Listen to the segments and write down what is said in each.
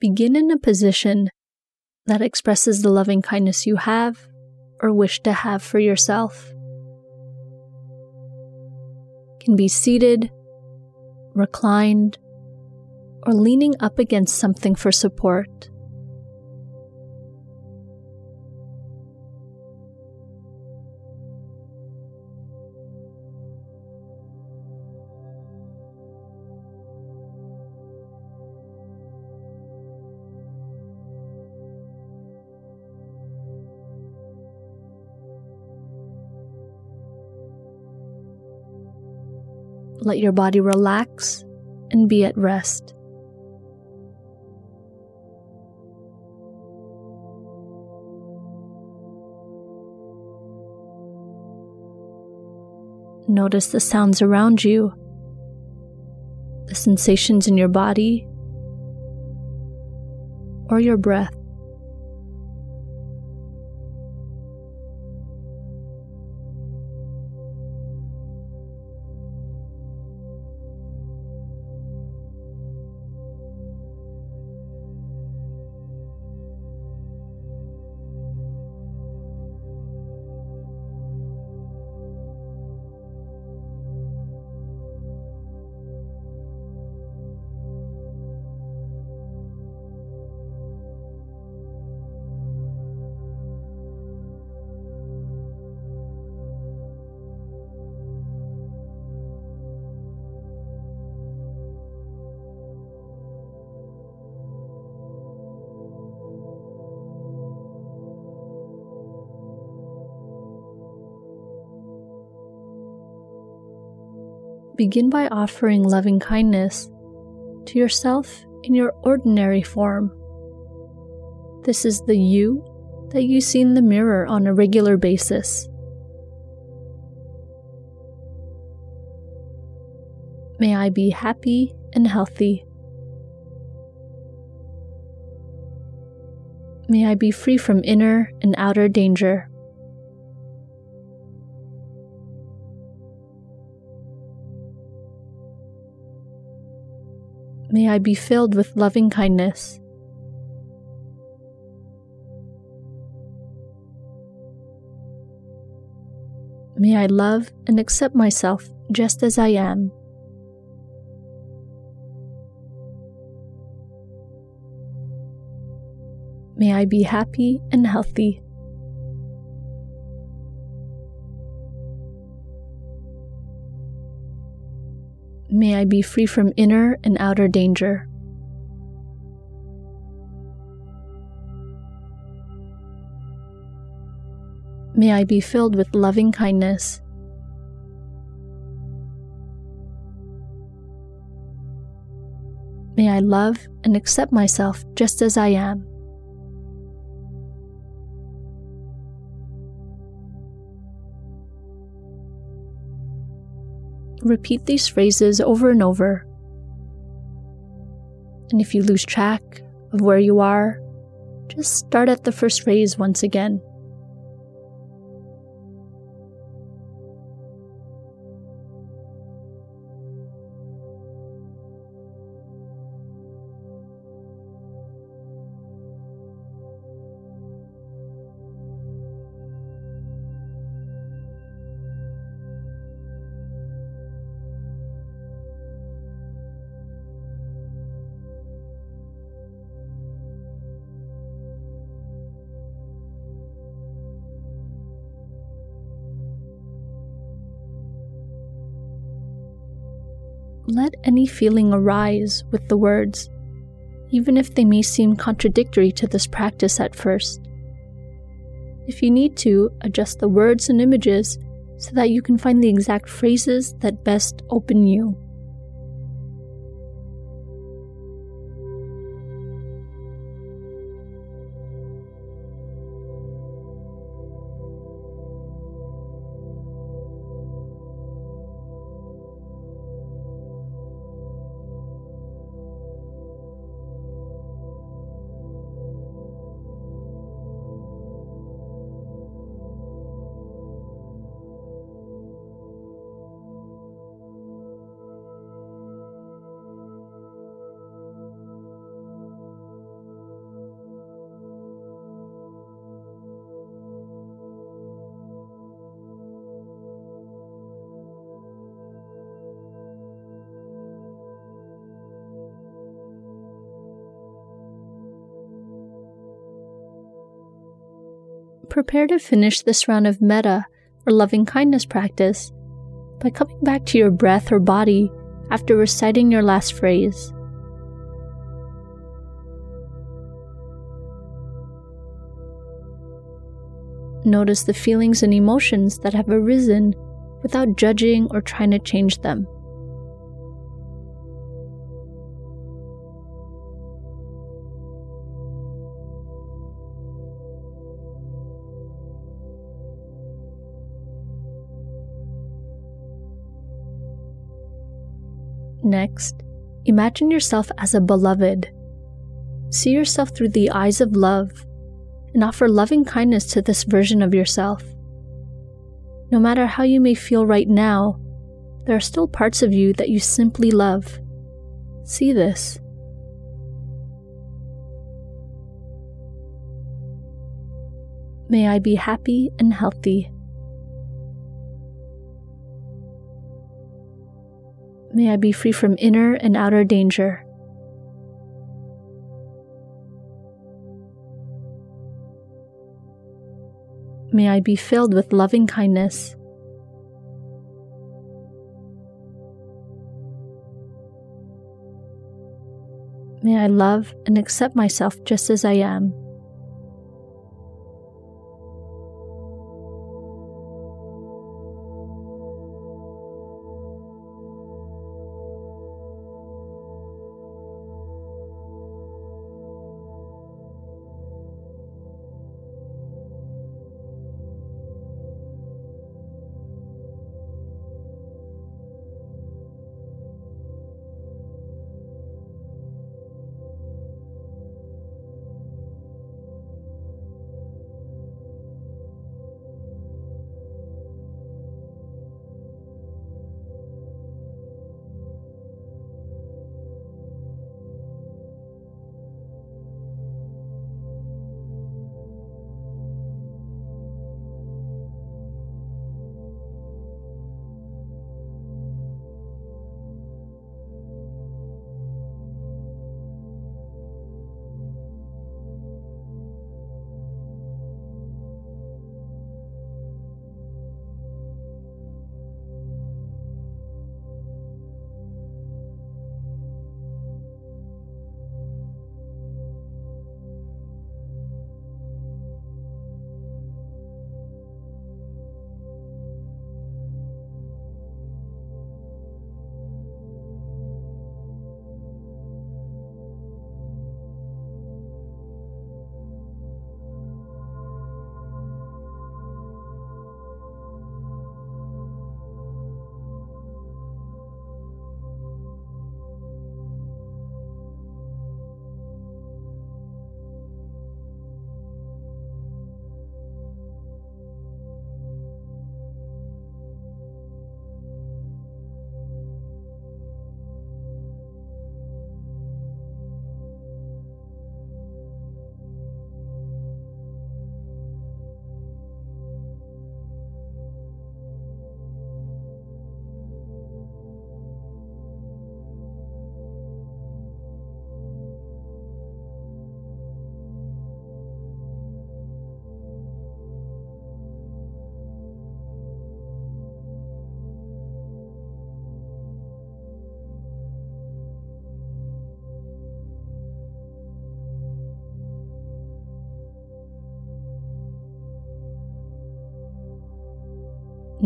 Begin in a position that expresses the loving kindness you have or wish to have for yourself. can be seated, reclined, or leaning up against something for support. Let your body relax and be at rest. Notice the sounds around you, the sensations in your body, or your breath. Begin by offering loving kindness to yourself in your ordinary form. This is the you that you see in the mirror on a regular basis. May I be happy and healthy. May I be free from inner and outer danger. May I be filled with loving kindness. May I love and accept myself just as I am. May I be happy and healthy. May I be free from inner and outer danger. May I be filled with loving kindness. May I love and accept myself just as I am. Repeat these phrases over and over. And if you lose track of where you are, just start at the first phrase once again. Let any feeling arise with the words, even if they may seem contradictory to this practice at first. If you need to, adjust the words and images so that you can find the exact phrases that best open you. Prepare to finish this round of metta or loving kindness practice by coming back to your breath or body after reciting your last phrase. Notice the feelings and emotions that have arisen without judging or trying to change them. Next, imagine yourself as a beloved. See yourself through the eyes of love and offer loving kindness to this version of yourself. No matter how you may feel right now, there are still parts of you that you simply love. See this. May I be happy and healthy. May I be free from inner and outer danger. May I be filled with loving kindness. May I love and accept myself just as I am.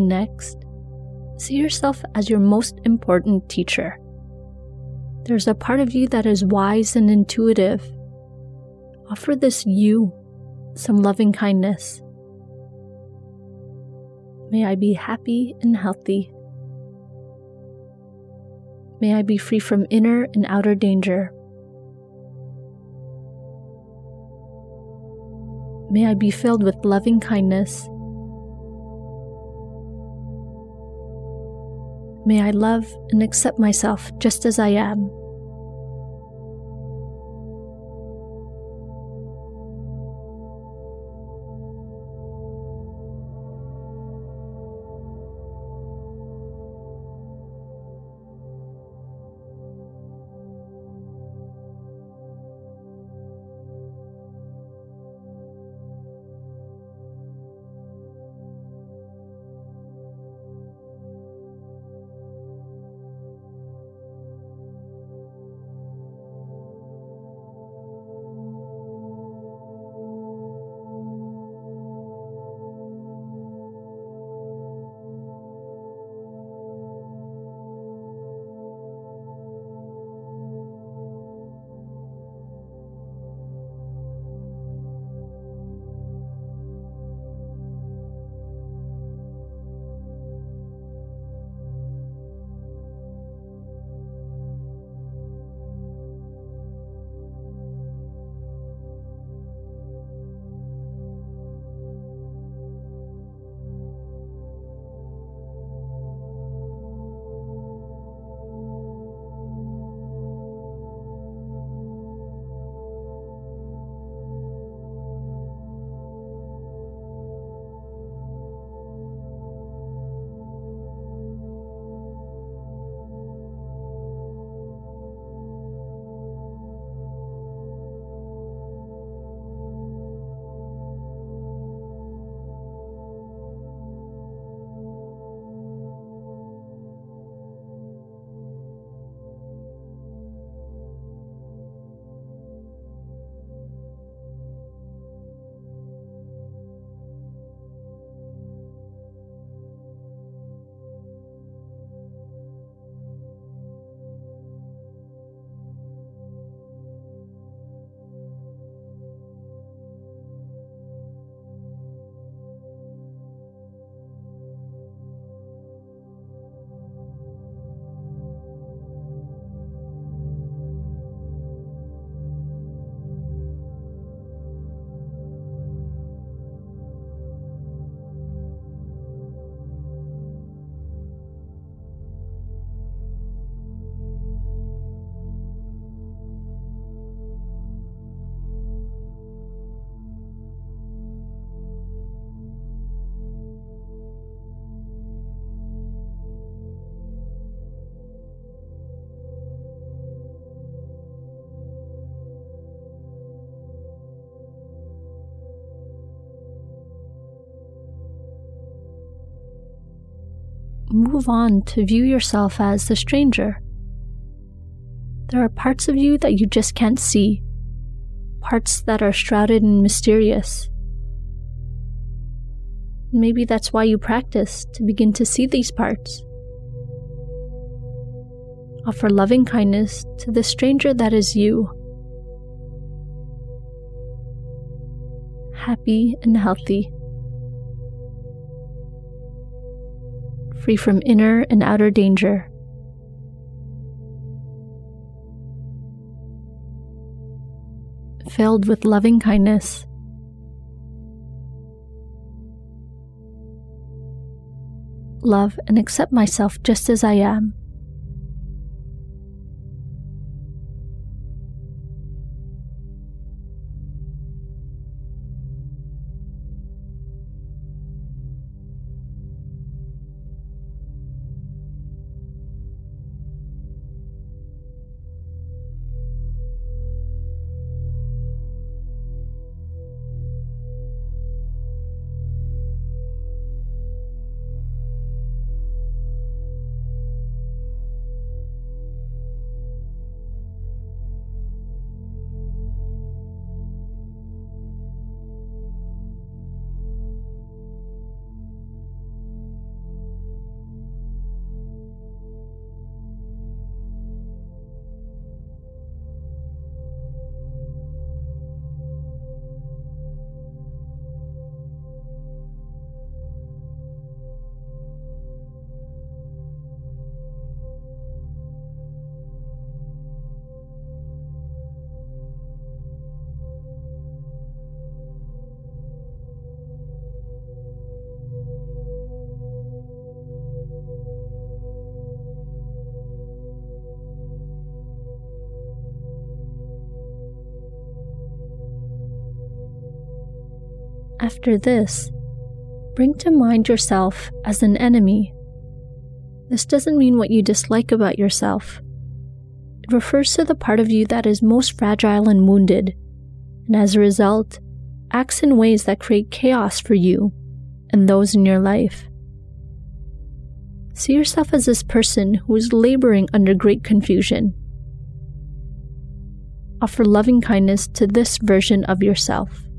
Next, see yourself as your most important teacher. There's a part of you that is wise and intuitive. Offer this you some loving kindness. May I be happy and healthy. May I be free from inner and outer danger. May I be filled with loving kindness. May I love and accept myself just as I am. Move on to view yourself as the stranger. There are parts of you that you just can't see, parts that are shrouded and mysterious. Maybe that's why you practice to begin to see these parts. Offer loving kindness to the stranger that is you. Happy and healthy. Free from inner and outer danger. Filled with loving kindness. love, and accept myself just as I am. After this, bring to mind yourself as an enemy. This doesn't mean what you dislike about yourself. It refers to the part of you that is most fragile and wounded, and as a result, acts in ways that create chaos for you and those in your life. See yourself as this person who is laboring under great confusion. Offer loving kindness to this version of yourself.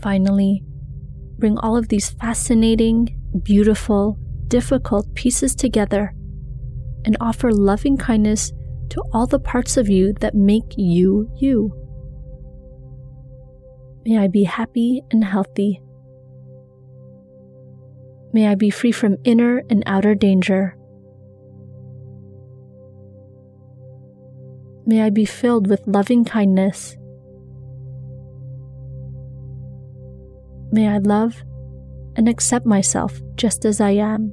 Finally, bring all of these fascinating, beautiful, difficult pieces together and offer loving kindness to all the parts of you that make you you. May I be happy and healthy. May I be free from inner and outer danger. May I be filled with loving kindness. May I love and accept myself just as I am.